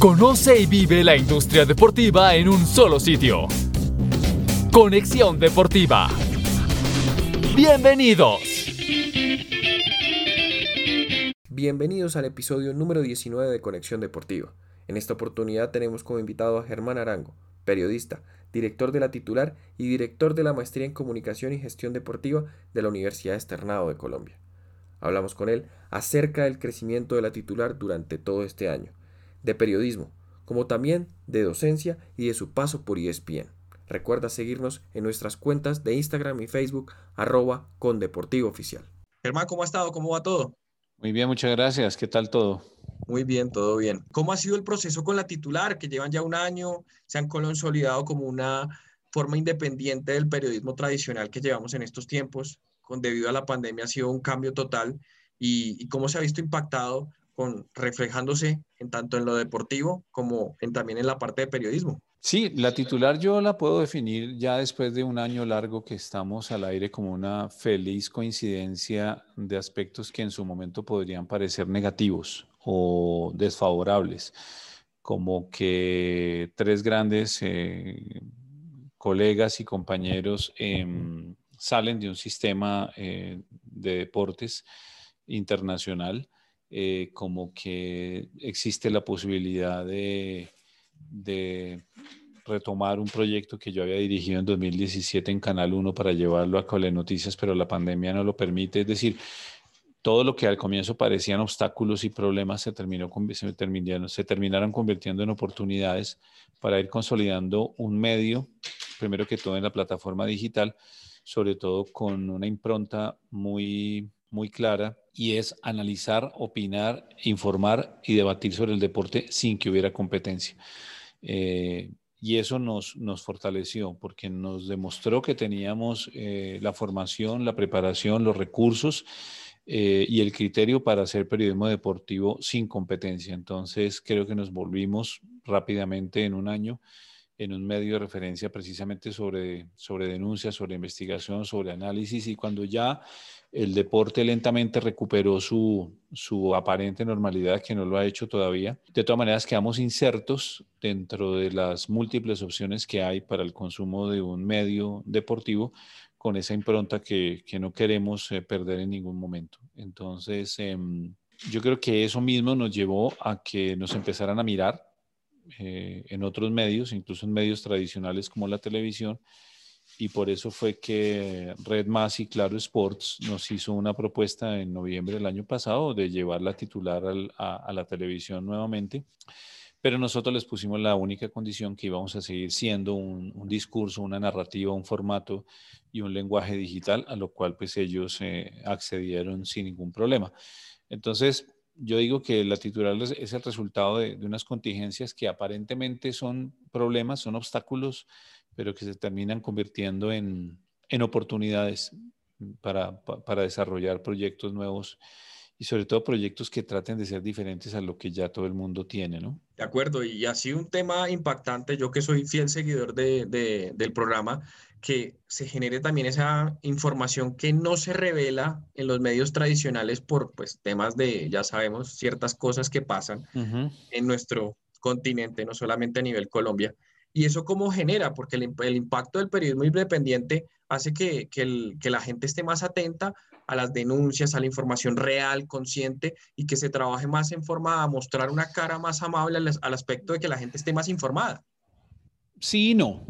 Conoce y vive la industria deportiva en un solo sitio. Conexión Deportiva. Bienvenidos. Bienvenidos al episodio número 19 de Conexión Deportiva. En esta oportunidad tenemos como invitado a Germán Arango, periodista, director de la titular y director de la maestría en comunicación y gestión deportiva de la Universidad Externado de Colombia. Hablamos con él acerca del crecimiento de la titular durante todo este año de periodismo, como también de docencia y de su paso por ESPN. Recuerda seguirnos en nuestras cuentas de Instagram y Facebook, arroba con Deportivo Oficial. Germán, ¿cómo ha estado? ¿Cómo va todo? Muy bien, muchas gracias. ¿Qué tal todo? Muy bien, todo bien. ¿Cómo ha sido el proceso con la titular, que llevan ya un año, se han consolidado como una forma independiente del periodismo tradicional que llevamos en estos tiempos? Con, debido a la pandemia ha sido un cambio total y, y cómo se ha visto impactado reflejándose en tanto en lo deportivo como en, también en la parte de periodismo. Sí, la titular yo la puedo definir ya después de un año largo que estamos al aire como una feliz coincidencia de aspectos que en su momento podrían parecer negativos o desfavorables, como que tres grandes eh, colegas y compañeros em, salen de un sistema eh, de deportes internacional eh, como que existe la posibilidad de, retomar un proyecto que yo había dirigido en 2017 en Canal 1 para llevarlo a Cole Noticias, pero la pandemia no lo permite. Es decir, todo lo que al comienzo parecían obstáculos y problemas se, terminó, se, terminaron, se terminaron convirtiendo en oportunidades para ir consolidando un medio, primero que todo en la plataforma digital, sobre todo con una impronta muy muy clara y es analizar, opinar, informar y debatir sobre el deporte sin que hubiera competencia. Eh, y eso nos, nos fortaleció porque nos demostró que teníamos eh, la formación, la preparación, los recursos eh, y el criterio para hacer periodismo deportivo sin competencia. Entonces creo que nos volvimos rápidamente en un año en un medio de referencia precisamente sobre, sobre denuncias, sobre investigación, sobre análisis y cuando ya el deporte lentamente recuperó su, su, aparente normalidad, que no lo ha hecho todavía. De todas maneras, quedamos insertos dentro de las múltiples opciones que hay para el consumo de un medio deportivo con esa impronta que, que no queremos eh, perder en ningún momento. Entonces, em, yo creo que eso mismo nos llevó a que nos empezaran a mirar eh, en otros medios, incluso en medios tradicionales como la televisión, y por eso fue que Red Más y Claro Sports nos hizo una propuesta en noviembre del año pasado de llevar la titular a, la televisión nuevamente, pero nosotros les pusimos la única condición que íbamos a seguir siendo un, discurso, una narrativa, un formato y un lenguaje digital, a lo cual pues ellos eh, accedieron sin ningún problema. Entonces, yo digo que la titular es el resultado de, de, unas contingencias que aparentemente son problemas, son obstáculos pero que se terminan convirtiendo en, en oportunidades para, para, desarrollar proyectos nuevos y sobre todo proyectos que traten de ser diferentes a lo que ya todo el mundo tiene, ¿no? De acuerdo, y así un tema impactante, yo que soy fiel seguidor de, de, del programa, que se genere también esa información que no se revela en los medios tradicionales por pues, temas de, ya sabemos, ciertas cosas que pasan en nuestro continente, no solamente a nivel Colombia. ¿Y eso cómo genera? Porque el, impacto del periodismo independiente hace que, que, la gente esté más atenta a las denuncias, a la información real, consciente, y que se trabaje más en forma a mostrar una cara más amable al, aspecto de que la gente esté más informada. Sí, no.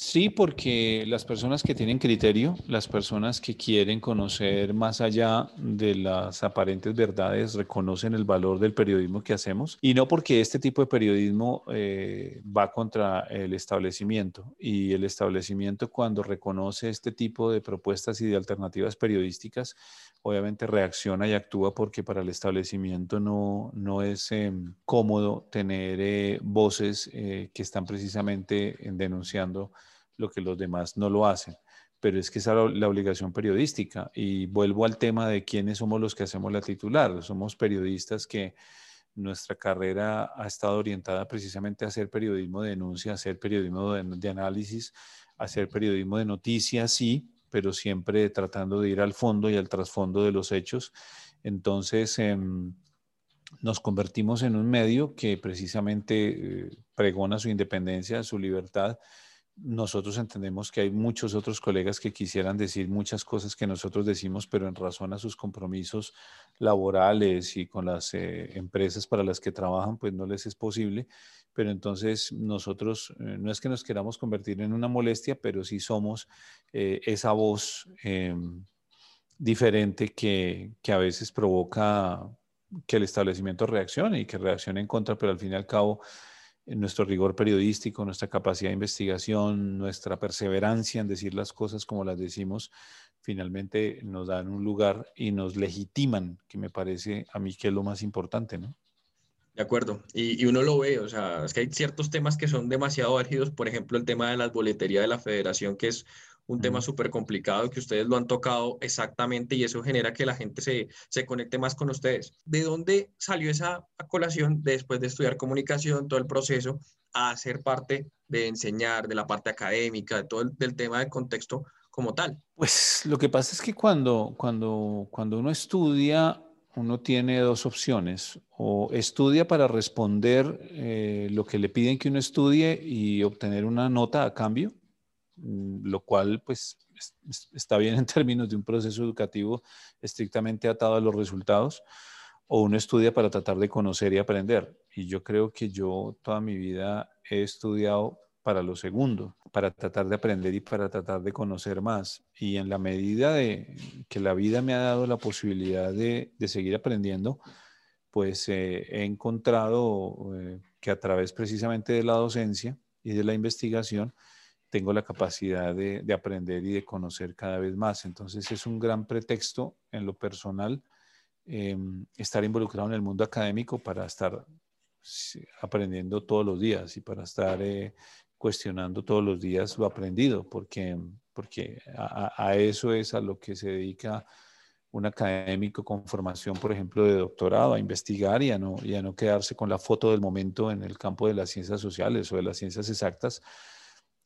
Sí, porque las personas que tienen criterio, las personas que quieren conocer más allá de las aparentes verdades, reconocen el valor del periodismo que hacemos. Y no porque este tipo de periodismo eh, va contra el establecimiento. Y el establecimiento cuando reconoce este tipo de propuestas y de alternativas periodísticas, obviamente reacciona y actúa porque para el establecimiento no, no es em, cómodo tener eh, voces eh, que están precisamente denunciando lo que los demás no lo hacen. Pero es que esa es la obligación periodística. Y vuelvo al tema de quiénes somos los que hacemos la titular. Somos periodistas que nuestra carrera ha estado orientada precisamente a hacer periodismo de denuncia, a hacer periodismo de, análisis, a hacer periodismo de noticias, sí, pero siempre tratando de ir al fondo y al trasfondo de los hechos. Entonces, em, nos convertimos en un medio que precisamente eh, pregona su independencia, su libertad. Nosotros entendemos que hay muchos otros colegas que quisieran decir muchas cosas que nosotros decimos, pero en razón a sus compromisos laborales y con las eh, empresas para las que trabajan, pues no les es posible. Pero entonces nosotros eh, no es que nos queramos convertir en una molestia, pero sí somos esa voz em, diferente que, que a veces provoca que el establecimiento reaccione y que reaccione en contra, pero al fin y al cabo nuestro rigor periodístico, nuestra capacidad de investigación, nuestra perseverancia en decir las cosas como las decimos, finalmente nos dan un lugar y nos legitiman, que me parece a mí que es lo más importante, ¿no? De acuerdo, y, y, uno lo ve, o sea, es que hay ciertos temas que son demasiado álgidos, por ejemplo, el tema de las boleterías de la federación, que es un tema súper complicado que ustedes lo han tocado exactamente y eso genera que la gente se, se conecte más con ustedes. ¿De dónde salió esa colación después de estudiar comunicación, todo el proceso, a ser parte de enseñar, de la parte académica, de todo el del tema del contexto como tal? Pues lo que pasa es que cuando, cuando, cuando uno estudia, uno tiene dos opciones. O estudia para responder eh, lo que le piden que uno estudie y obtener una nota a cambio, lo cual pues está bien en términos de un proceso educativo estrictamente atado a los resultados, o uno estudia para tratar de conocer y aprender. Y yo creo que yo toda mi vida he estudiado para lo segundo, para tratar de aprender y para tratar de conocer más. Y en la medida de que la vida me ha dado la posibilidad de, seguir aprendiendo, pues eh, he encontrado eh, que a través precisamente de la docencia y de la investigación, tengo la capacidad de, aprender y de conocer cada vez más. Entonces es un gran pretexto en lo personal em, estar involucrado en el mundo académico para estar aprendiendo todos los días y para estar eh, cuestionando todos los días lo aprendido, porque, porque a, eso es a lo que se dedica un académico con formación, por ejemplo, de doctorado, a investigar y a, no, y a no quedarse con la foto del momento en el campo de las ciencias sociales o de las ciencias exactas,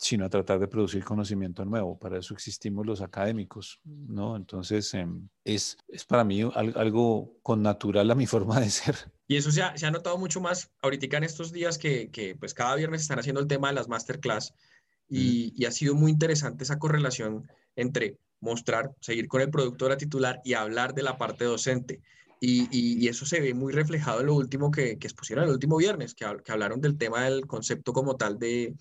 sino a tratar de producir conocimiento nuevo. Para eso existimos los académicos, ¿no? Entonces, em, es, es, para mí algo con natural a mi forma de ser. Y eso se ha, se ha notado mucho más ahorita en estos días que, que, pues cada viernes están haciendo el tema de las masterclass y, y ha sido muy interesante esa correlación entre mostrar, seguir con el producto de la titular y hablar de la parte docente. Y, y, eso se ve muy reflejado en lo último que, que expusieron el último viernes, que, que, hablaron del tema del concepto como tal de,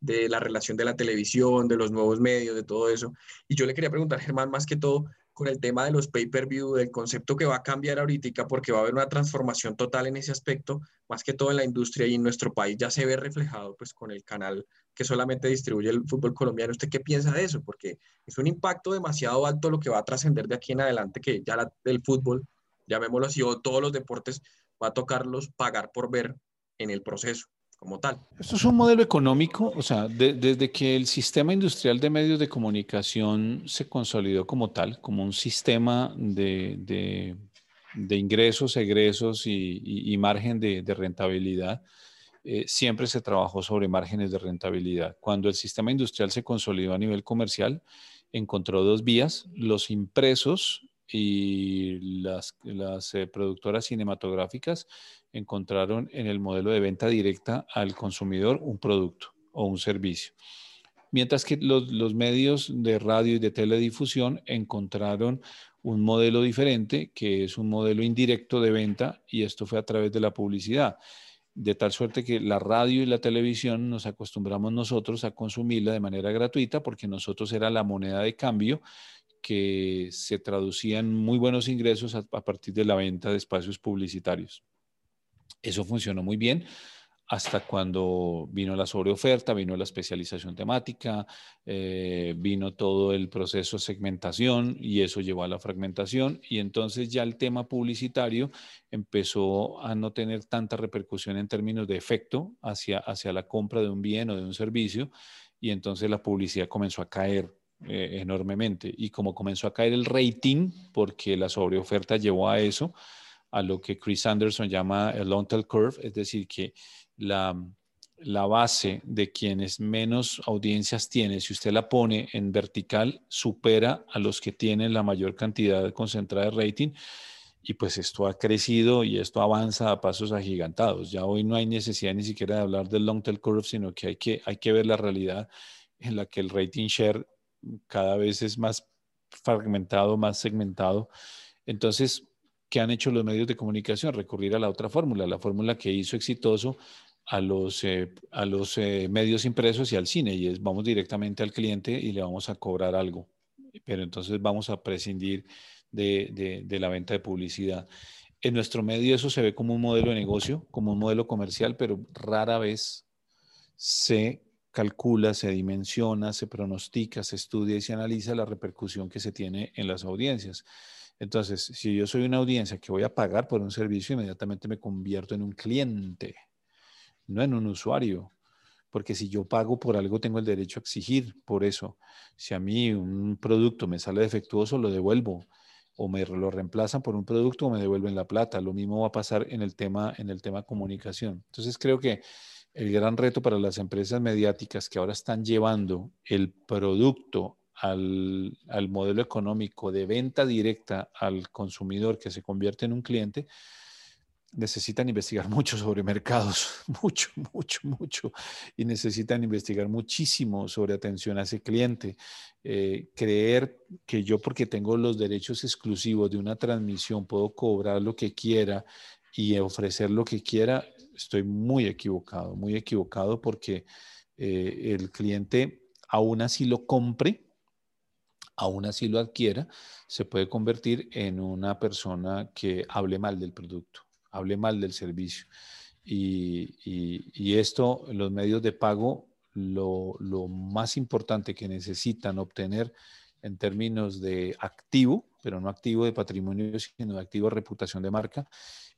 de la relación de la televisión, de los nuevos medios, de todo eso. Y yo le quería preguntar, Germán, más que todo con el tema de los pay-per-view, del concepto que va a cambiar ahorita, porque va a haber una transformación total en ese aspecto, más que todo en la industria y en nuestro país ya se ve reflejado pues con el canal que solamente distribuye el fútbol colombiano. ¿Usted qué piensa de eso? Porque es un impacto demasiado alto lo que va a trascender de aquí en adelante, que ya el fútbol, llamémoslo así, o todos los deportes, va a tocarlos pagar por ver en el proceso como tal. Esto es un modelo económico, o sea, desde que el sistema industrial de medios de comunicación se consolidó como tal, como un sistema de, de, ingresos, egresos y, margen de, rentabilidad, eh, siempre se trabajó sobre márgenes de rentabilidad. Cuando el sistema industrial se consolidó a nivel comercial, encontró dos vías, los impresos y las, las eh, productoras cinematográficas encontraron en el modelo de venta directa al consumidor un producto o un servicio. Mientras que los, medios de radio y de teledifusión encontraron un modelo diferente, que es un modelo indirecto de venta, y esto fue a través de la publicidad. De tal suerte que la radio y la televisión nos acostumbramos nosotros a consumirla de manera gratuita porque nosotros era la moneda de cambio que se traducían muy buenos ingresos a, partir de la venta de espacios publicitarios. Eso funcionó muy bien hasta cuando vino la sobreoferta, vino la especialización temática, eh, vino todo el proceso de segmentación y eso llevó a la fragmentación y entonces ya el tema publicitario empezó a no tener tanta repercusión en términos de efecto hacia, hacia la compra de un bien o de un servicio y entonces la publicidad comenzó a caer eh, enormemente. Y como comenzó a caer el rating, porque la sobreoferta llevó a eso, a lo que Chris Anderson llama el long tail curve, es decir, que la, la base de quienes menos audiencias tiene, si usted la pone en vertical, supera a los que tienen la mayor cantidad concentrada de rating y pues esto ha crecido y esto avanza a pasos agigantados. Ya hoy no hay necesidad ni siquiera de hablar del long tail curve, sino que hay que, hay que ver la realidad en la que el rating share cada vez es más fragmentado, más segmentado. Entonces, ¿qué han hecho los medios de comunicación? Recurrir a la otra fórmula, la fórmula que hizo exitoso a los, eh, a los eh, medios impresos y al cine, y es vamos directamente al cliente y le vamos a cobrar algo. Pero entonces vamos a prescindir de, la venta de publicidad. En nuestro medio eso se ve como un modelo de negocio, como un modelo comercial, pero rara vez se calcula, se dimensiona, se pronostica, se estudia y se analiza la repercusión que se tiene en las audiencias. Entonces, si yo soy una audiencia que voy a pagar por un servicio, inmediatamente me convierto en un cliente, no en un usuario. Porque si yo pago por algo, tengo el derecho a exigir por eso. Si a mí un producto me sale defectuoso, lo devuelvo o me lo reemplazan por un producto o me devuelven la plata. Lo mismo va a pasar en el tema, en el tema comunicación. Entonces creo que el gran reto para las empresas mediáticas que ahora están llevando el producto al, al modelo económico de venta directa al consumidor que se convierte en un cliente, necesitan investigar mucho sobre mercados, mucho, mucho, mucho, y necesitan investigar muchísimo sobre atención a ese cliente. Eh, creer que yo porque tengo los derechos exclusivos de una transmisión puedo cobrar lo que quiera y ofrecer lo que quiera, estoy muy equivocado, muy equivocado porque eh, el cliente aún así lo compre, aún así lo adquiera, se puede convertir en una persona que hable mal del producto hable mal del servicio. Y, esto, los medios de pago, lo, más importante que necesitan obtener en términos de activo, pero no activo de patrimonio, sino activo de reputación de marca,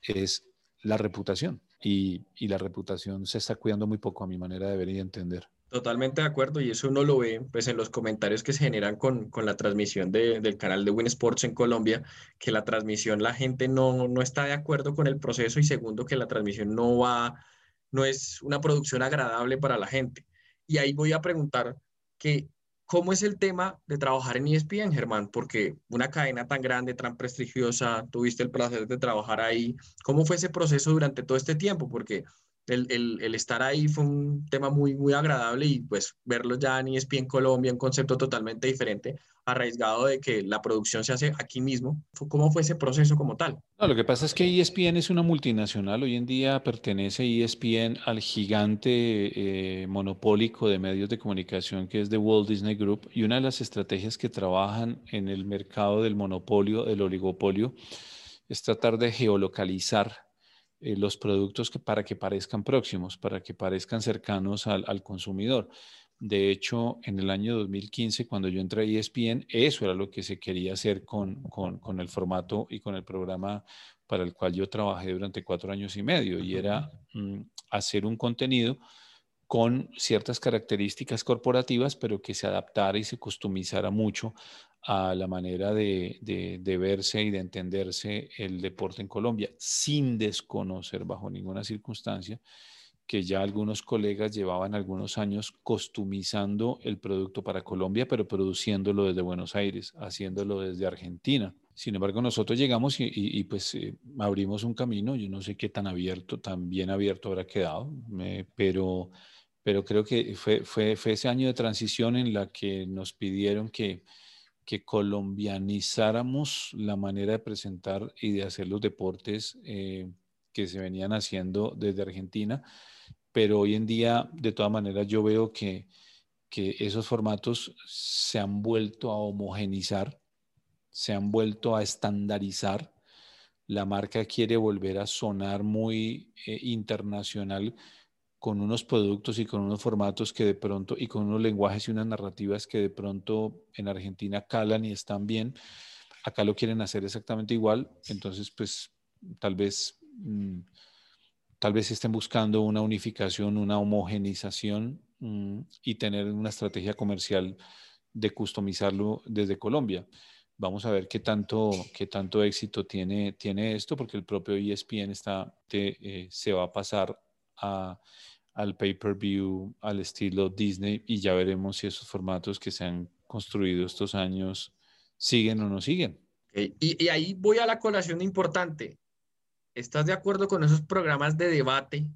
es la reputación. Y, y la reputación se está cuidando muy poco a mi manera de ver y entender. Totalmente de acuerdo y eso uno lo ve pues en los comentarios que se generan con, con la transmisión de, del canal de Win Sports en Colombia, que la transmisión la gente no, no está de acuerdo con el proceso y segundo que la transmisión no va, no es una producción agradable para la gente. Y ahí voy a preguntar que ¿cómo es el tema de trabajar en ESPN, Germán? Porque una cadena tan grande, tan prestigiosa, tuviste el placer de trabajar ahí. ¿Cómo fue ese proceso durante todo este tiempo? Porque el, estar ahí fue un tema muy, muy agradable y pues verlo ya en ESPN Colombia, un concepto totalmente diferente, arraigado de que la producción se hace aquí mismo. ¿Cómo fue ese proceso como tal? Lo que pasa es que ESPN es una multinacional. Hoy en día pertenece ESPN al gigante eh, monopólico de medios de comunicación que es The Walt Disney Group. Y una de las estrategias que trabajan en el mercado del monopolio, del oligopolio, es tratar de geolocalizar eh, los productos que, para que parezcan próximos, para que parezcan cercanos al, consumidor. De hecho, en el año 2015, cuando yo entré a ESPN, eso era lo que se quería hacer con, con, el formato y con el programa para el cual yo trabajé durante cuatro años y medio, y era mm, hacer un contenido con ciertas características corporativas, pero que se adaptara y se customizara mucho a la manera de, verse y de entenderse el deporte en Colombia, sin desconocer bajo ninguna circunstancia que ya algunos colegas llevaban algunos años customizando el producto para Colombia, pero produciéndolo desde Buenos Aires, haciéndolo desde Argentina. Sin embargo, nosotros llegamos y, pues eh, abrimos un camino, yo no sé qué tan abierto, tan bien abierto habrá quedado, pero, pero creo que fue, fue, fue ese año de transición en la que nos pidieron que, que colombianizáramos la manera de presentar y de hacer los deportes eh, que se venían haciendo desde Argentina, pero hoy en día, de todas maneras, yo veo que, que esos formatos se han vuelto a homogenizar, se han vuelto a estandarizar. La marca quiere volver a sonar muy eh, internacional con unos productos y con unos formatos que de pronto, y con unos lenguajes y unas narrativas que de pronto en Argentina calan y están bien, acá lo quieren hacer exactamente igual, entonces pues tal vez, mm, tal vez estén buscando una unificación, una homogenización mm, y tener una estrategia comercial de customizarlo desde Colombia. Vamos a ver qué tanto, qué tanto éxito tiene, tiene esto, porque el propio ESPN está, eh, se va a pasar al pay-per-view, al estilo Disney, y ya veremos si esos formatos que se han construido estos años siguen o no siguen. Y, ahí voy a la colación importante. ¿Estás de acuerdo con esos programas de debate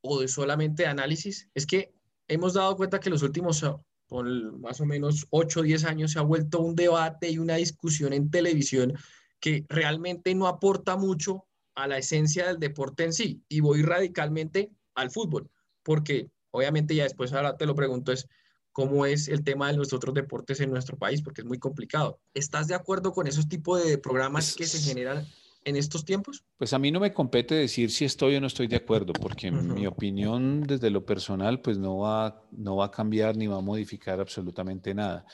o de solamente de análisis? Es que hemos dado cuenta que los últimos por más o menos 8 o 10 años se ha vuelto un debate y una discusión en televisión que realmente no aporta mucho a la esencia del deporte en sí. Y voy radicalmente al fútbol, porque obviamente ya después ahora te lo pregunto es cómo es el tema de los otros deportes en nuestro país, porque es muy complicado. ¿Estás de acuerdo con esos tipos de programas que se generan en estos tiempos? Pues a mí no me compete decir si estoy o no estoy de acuerdo, porque mi opinión desde lo personal pues no va, no va a cambiar ni va a modificar absolutamente nada.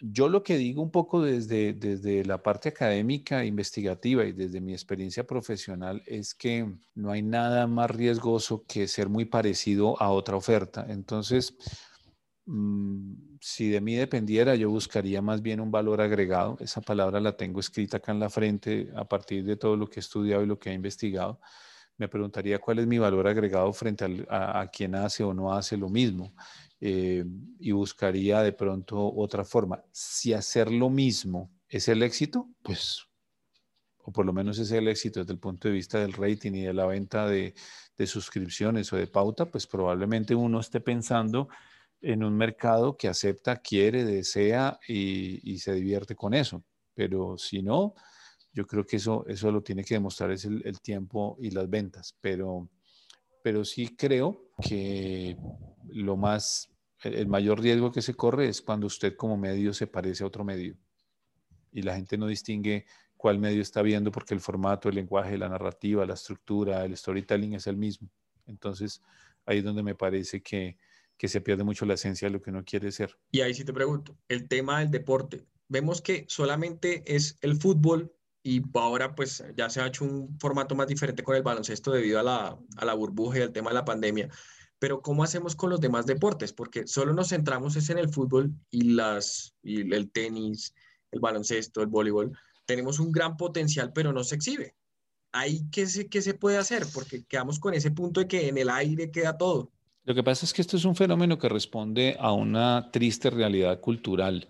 Yo lo que digo un poco desde, desde la parte académica, investigativa y desde mi experiencia profesional es que no hay nada más riesgoso que ser muy parecido a otra oferta. Entonces, Mm, si de mí dependiera, yo buscaría más bien un valor agregado. Esa palabra la tengo escrita acá en la frente a partir de todo lo que he estudiado y lo que he investigado. Me preguntaría cuál es mi valor agregado frente a, quien hace o no hace lo mismo. Eh, y buscaría de pronto otra forma. Si hacer lo mismo es el éxito, pues, o por lo menos es el éxito desde el punto de vista del rating y de la venta de, de suscripciones o de pauta, pues probablemente uno esté pensando en un mercado que acepta, quiere, desea y, se divierte con eso. Pero si no, yo creo que eso, eso lo tiene que demostrar es el, tiempo y las ventas. Pero, pero sí creo que lo más, el mayor riesgo que se corre es cuando usted como medio se parece a otro medio y la gente no distingue cuál medio está viendo porque el formato, el lenguaje, la narrativa, la estructura, el storytelling es el mismo. Entonces, ahí es donde me parece que, que se pierde mucho la esencia de lo que uno quiere ser. Y ahí sí te pregunto, el tema del deporte. Vemos que solamente es el fútbol y ahora pues ya se ha hecho un formato más diferente con el baloncesto debido a la, a la burbuja y al tema de la pandemia. Pero ¿cómo hacemos con los demás deportes? Porque solo nos centramos es en el fútbol y, las, y el tenis, el baloncesto, el voleibol. Tenemos un gran potencial, pero no se exhibe. ¿Ahí qué se, qué se puede hacer? Porque quedamos con ese punto de que en el aire queda todo. Lo que pasa es que esto es un fenómeno que responde a una triste realidad cultural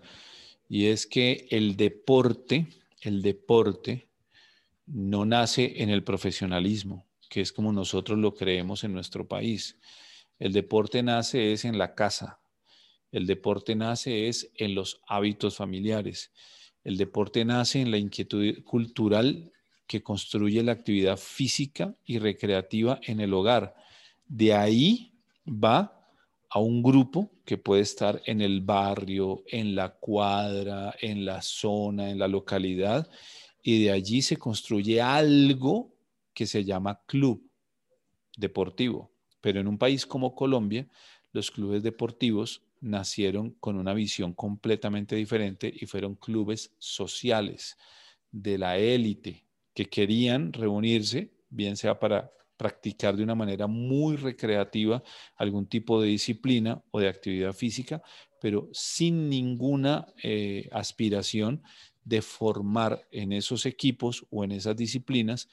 y es que el deporte, el deporte no nace en el profesionalismo, que es como nosotros lo creemos en nuestro país. El deporte nace es en la casa. El deporte nace es en los hábitos familiares. El deporte nace en la inquietud cultural que construye la actividad física y recreativa en el hogar. De ahí va a un grupo que puede estar en el barrio, en la cuadra, en la zona, en la localidad, y de allí se construye algo que se llama club deportivo. Pero en un país como Colombia, los clubes deportivos nacieron con una visión completamente diferente y fueron clubes sociales de la élite que querían reunirse, bien sea para practicar de una manera muy recreativa algún tipo de disciplina o de actividad física, pero sin ninguna eh, aspiración de formar en esos equipos o en esas disciplinas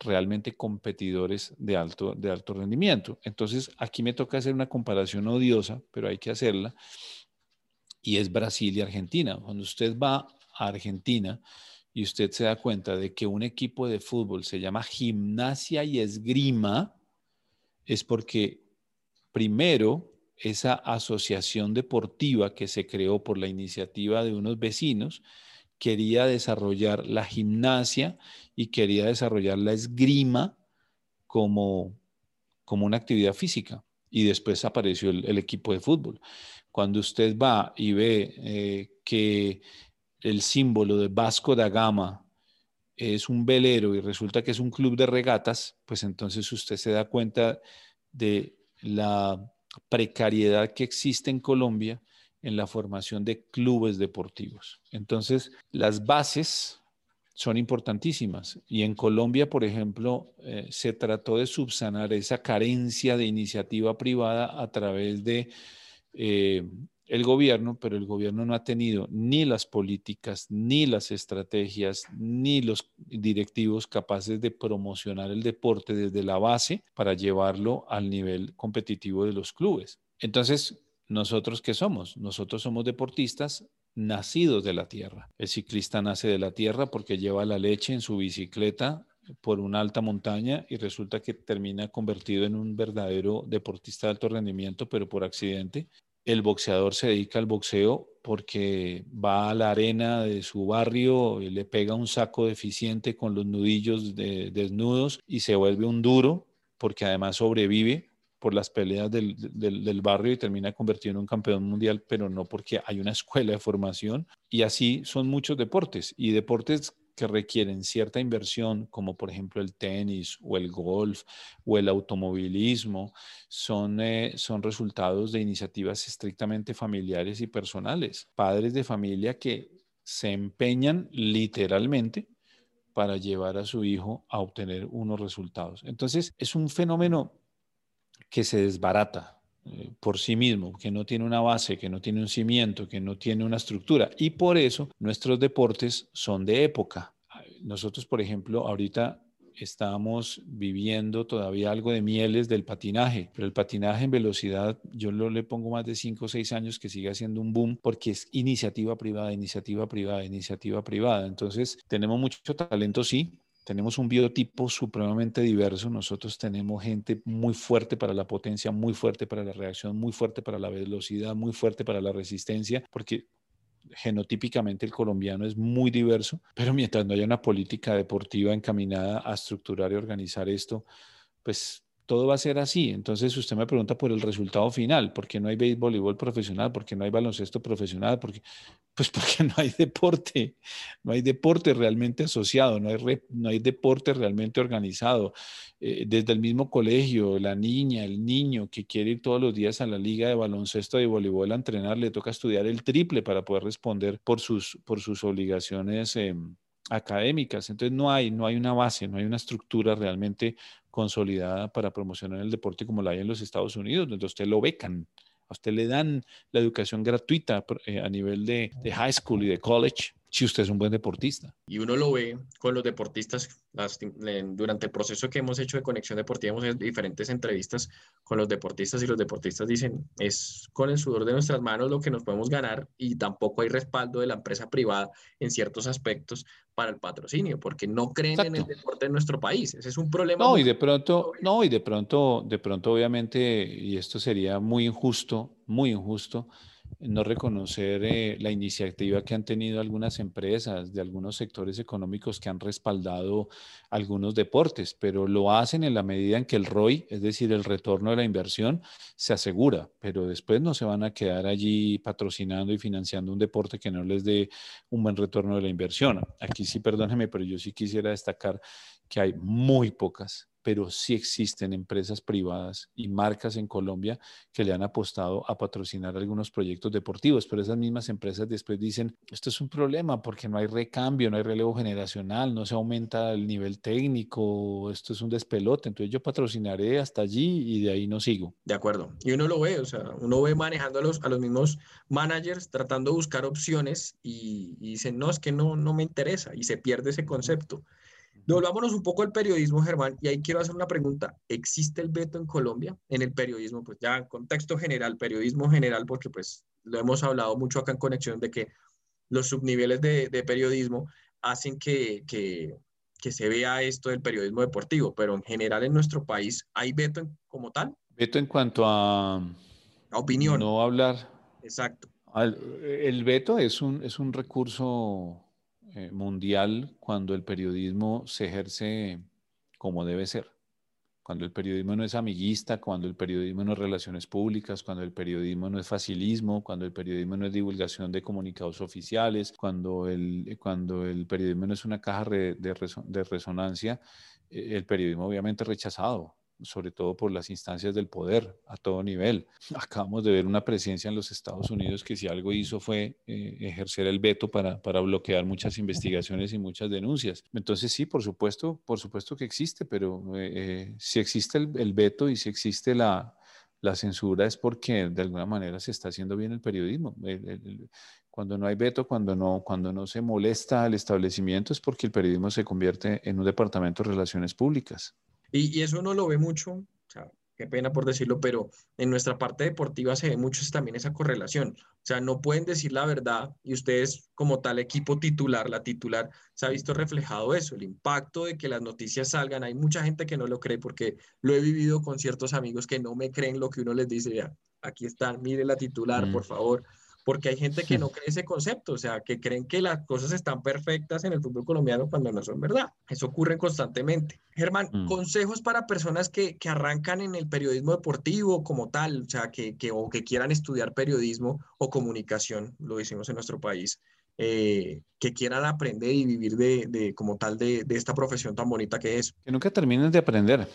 realmente competidores de alto, de alto rendimiento. Entonces, aquí me toca hacer una comparación odiosa, pero hay que hacerla, y es Brasil y Argentina. Cuando usted va a Argentina, y usted se da cuenta de que un equipo de fútbol se llama gimnasia y esgrima, es porque primero esa asociación deportiva que se creó por la iniciativa de unos vecinos quería desarrollar la gimnasia y quería desarrollar la esgrima como, como una actividad física. Y después apareció el, equipo de fútbol. Cuando usted va y ve eh, que el símbolo de Vasco da Gama es un velero y resulta que es un club de regatas, pues entonces usted se da cuenta de la precariedad que existe en Colombia en la formación de clubes deportivos. Entonces, las bases son importantísimas. Y en Colombia, por ejemplo, eh, se trató de subsanar esa carencia de iniciativa privada a través de eh, el gobierno, pero el gobierno no ha tenido ni las políticas, ni las estrategias, ni los directivos capaces de promocionar el deporte desde la base para llevarlo al nivel competitivo de los clubes. Entonces, ¿nosotros qué somos? Nosotros somos deportistas nacidos de la tierra. El ciclista nace de la tierra porque lleva la leche en su bicicleta por una alta montaña y resulta que termina convertido en un verdadero deportista de alto rendimiento, pero por accidente. El boxeador se dedica al boxeo porque va a la arena de su barrio y le pega un saco deficiente con los nudillos desnudos y se vuelve un duro porque además sobrevive por las peleas del, del, barrio y termina convertido en un campeón mundial, pero no porque hay una escuela de formación. Y así son muchos deportes y deportes que requieren cierta inversión, como por ejemplo el tenis o el golf o el automovilismo, son, eh, son resultados de iniciativas estrictamente familiares y personales. Padres de familia que se empeñan literalmente para llevar a su hijo a obtener unos resultados. Entonces, es un fenómeno que se desbarata eh, por sí mismo, que no tiene una base, que no tiene un cimiento, que no tiene una estructura. Y por eso nuestros deportes son de época. Nosotros, por ejemplo, ahorita estamos viviendo todavía algo de mieles del patinaje, pero el patinaje en velocidad, yo lo, le pongo más de 5 o 6 años que sigue haciendo un boom porque es iniciativa privada, iniciativa privada, iniciativa privada. Entonces, tenemos mucho talento, sí, tenemos un biotipo supremamente diverso. Nosotros tenemos gente muy fuerte para la potencia, muy fuerte para la reacción, muy fuerte para la velocidad, muy fuerte para la resistencia, porque genotípicamente el colombiano es muy diverso, pero mientras no haya una política deportiva encaminada a estructurar y organizar esto, pues todo va a ser así. Entonces usted me pregunta por el resultado final, ¿por qué no hay béisbol, profesional? ¿Por qué no hay baloncesto profesional? Porque, pues porque no hay deporte, no hay deporte realmente asociado, no hay, no hay deporte realmente organizado. Eh, desde el mismo colegio, la niña, el niño que quiere ir todos los días a la liga de baloncesto y voleibol a entrenar, le toca estudiar el triple para poder responder por sus, por sus obligaciones. Em, académicas. Entonces no hay, no hay una base, no hay una estructura realmente consolidada para promocionar el deporte como la hay en los Estados Unidos, donde usted lo becan, a usted le dan la educación gratuita eh, a nivel de, de high school y de college si usted es un buen deportista. Y uno lo ve con los deportistas durante el proceso que hemos hecho de conexión deportiva, hemos hecho diferentes entrevistas con los deportistas y los deportistas dicen, es con el sudor de nuestras manos lo que nos podemos ganar y tampoco hay respaldo de la empresa privada en ciertos aspectos para el patrocinio, porque no creen en el deporte en nuestro país. Ese es un problema. No, y de pronto, no, y de pronto, de pronto obviamente, y esto sería muy injusto, muy injusto, no reconocer eh, la iniciativa que han tenido algunas empresas de algunos sectores económicos que han respaldado algunos deportes, pero lo hacen en la medida en que el ROI, es decir, el retorno de la inversión, se asegura, pero después no se van a quedar allí patrocinando y financiando un deporte que no les dé un buen retorno de la inversión. Aquí sí, perdóneme, pero yo sí quisiera destacar que hay muy pocas pero sí existen empresas privadas y marcas en Colombia que le han apostado a patrocinar algunos proyectos deportivos, pero esas mismas empresas después dicen, esto es un problema porque no hay recambio, no hay relevo generacional, no se aumenta el nivel técnico, esto es un despelote, entonces yo patrocinaré hasta allí y de ahí no sigo. De acuerdo. Y uno lo ve, o sea, uno ve manejando a los, a los mismos managers tratando de buscar opciones y, y dicen, no, es que no, no me interesa y se pierde ese concepto. Volvámonos un poco al periodismo, Germán, y ahí quiero hacer una pregunta. ¿Existe el veto en Colombia en el periodismo? Pues ya en contexto general, periodismo general, porque pues lo hemos hablado mucho acá en Conexión de que los subniveles de, periodismo hacen que, que, que, se vea esto del periodismo deportivo, pero en general en nuestro país, ¿hay veto como tal? Veto en cuanto a... a opinión. No hablar. Exacto. el veto es un, es un recurso eh, mundial cuando el periodismo se ejerce como debe ser. Cuando el periodismo no es amiguista, cuando el periodismo no es relaciones públicas, cuando el periodismo no es facilismo, cuando el periodismo no es divulgación de comunicados oficiales, cuando el, cuando el periodismo no es una caja de, de resonancia, eh, el periodismo obviamente rechazado sobre todo por las instancias del poder a todo nivel. Acabamos de ver una presencia en los Estados Unidos que si algo hizo fue eh, ejercer el veto para, para, bloquear muchas investigaciones y muchas denuncias. Entonces sí, por supuesto, por supuesto que existe, pero eh, eh, si existe el, veto y si existe la, la, censura es porque de alguna manera se está haciendo bien el periodismo. cuando no hay veto, cuando no, cuando no se molesta al establecimiento es porque el periodismo se convierte en un departamento de relaciones públicas. Y, eso uno lo ve mucho, o sea, qué pena por decirlo, pero en nuestra parte deportiva se ve mucho también esa correlación. O sea, no pueden decir la verdad y ustedes como tal equipo titular, la titular, se ha visto reflejado eso, el impacto de que las noticias salgan. Hay mucha gente que no lo cree porque lo he vivido con ciertos amigos que no me creen lo que uno les dice, ya, aquí están, mire la titular, por mm. favor porque hay gente que no cree ese concepto, o sea, que creen que las cosas están perfectas en el fútbol colombiano cuando no son verdad. Eso ocurre constantemente. Germán, mm. consejos para personas que, que, arrancan en el periodismo deportivo como tal, o sea, que, que, o que quieran estudiar periodismo o comunicación, lo decimos en nuestro país, eh, que quieran aprender y vivir de, de como tal de, de, esta profesión tan bonita que es. Que nunca terminen de aprender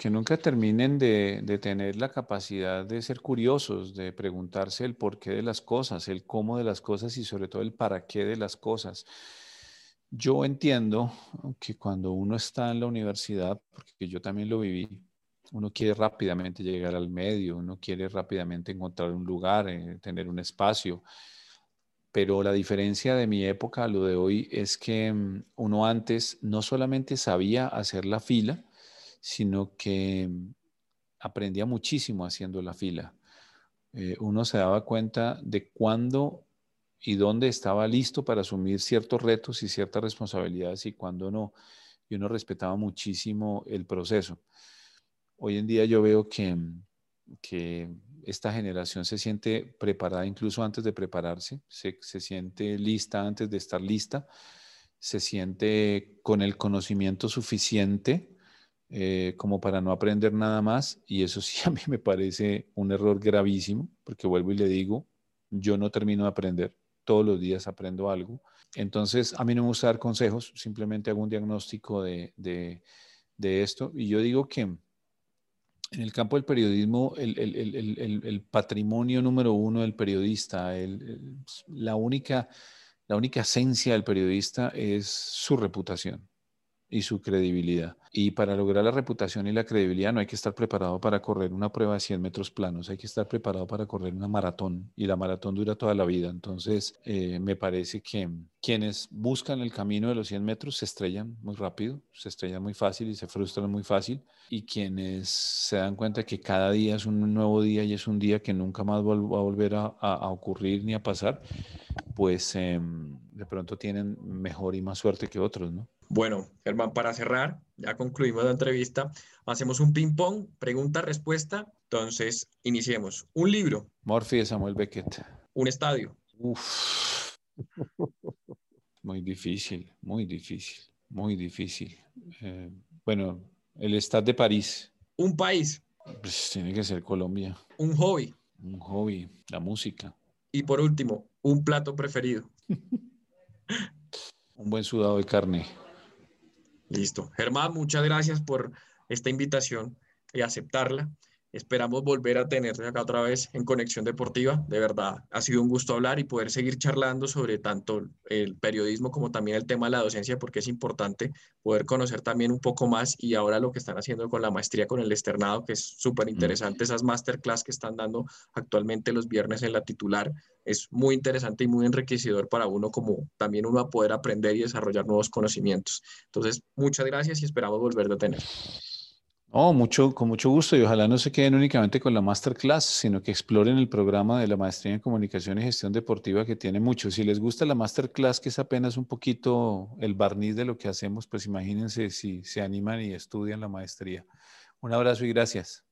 que nunca terminen de, tener la capacidad de ser curiosos, de preguntarse el porqué de las cosas, el cómo de las cosas y sobre todo el para qué de las cosas. Yo entiendo que cuando uno está en la universidad, porque yo también lo viví, uno quiere rápidamente llegar al medio, uno quiere rápidamente encontrar un lugar, eh, tener un espacio. Pero la diferencia de mi época a lo de hoy es que mm, uno antes no solamente sabía hacer la fila, sino que mm, aprendía muchísimo haciendo la fila. Eh, uno se daba cuenta de cuándo y dónde estaba listo para asumir ciertos retos y ciertas responsabilidades y cuándo no. Y uno respetaba muchísimo el proceso. Hoy en día yo veo que, mm, que esta generación se siente preparada incluso antes de prepararse, se, se siente lista antes de estar lista, se siente con el conocimiento suficiente eh, como para no aprender nada más y eso sí a mí me parece un error gravísimo porque vuelvo y le digo, yo no termino de aprender, todos los días aprendo algo. Entonces, a mí no me gusta dar consejos, simplemente hago un diagnóstico de, de, esto y yo digo que en el campo del periodismo, el, el, el, el patrimonio número uno del periodista, la, única, la única esencia del periodista es su reputación y su credibilidad. Y para lograr la reputación y la credibilidad no hay que estar preparado para correr una prueba de 100 metros planos, hay que estar preparado para correr una maratón y la maratón dura toda la vida. Entonces, eh, me parece que quienes buscan el camino de los 100 metros se estrellan muy rápido, se estrellan muy fácil y se frustran muy fácil. Y quienes se dan cuenta que cada día es un nuevo día y es un día que nunca más va a volver a, ocurrir ni a pasar, pues em, de pronto tienen mejor y más suerte que otros, ¿no? Bueno, Germán, para cerrar, ya concluimos la entrevista. Hacemos un ping-pong, pregunta-respuesta. Entonces, iniciemos. Un libro. Morphy de Samuel Beckett. Un estadio. Uf. Muy difícil, muy difícil, muy difícil. Eh, bueno, el Stade de París. Un país. Pues tiene que ser Colombia. Un hobby. Un hobby, la música. Y por último, un plato preferido. un buen sudado de carne. Listo. Germán, muchas gracias por esta invitación y aceptarla. Esperamos volver a tenerte acá otra vez en Conexión Deportiva. De verdad, ha sido un gusto hablar y poder seguir charlando sobre tanto el periodismo como también el tema de la docencia, porque es importante poder conocer también un poco más y ahora lo que están haciendo con la maestría, con el externado, que es súper interesante, esas masterclass que están dando actualmente los viernes en la titular, es muy interesante y muy enriquecedor para uno como también uno a poder aprender y desarrollar nuevos conocimientos. Entonces, muchas gracias y esperamos volver a tener. Oh, mucho, con mucho gusto y ojalá no se queden únicamente con la masterclass, sino que exploren el programa de la maestría en comunicación y gestión deportiva que tiene mucho. Si les gusta la masterclass, que es apenas un poquito el barniz de lo que hacemos, pues imagínense si se animan y estudian la maestría. Un abrazo y gracias.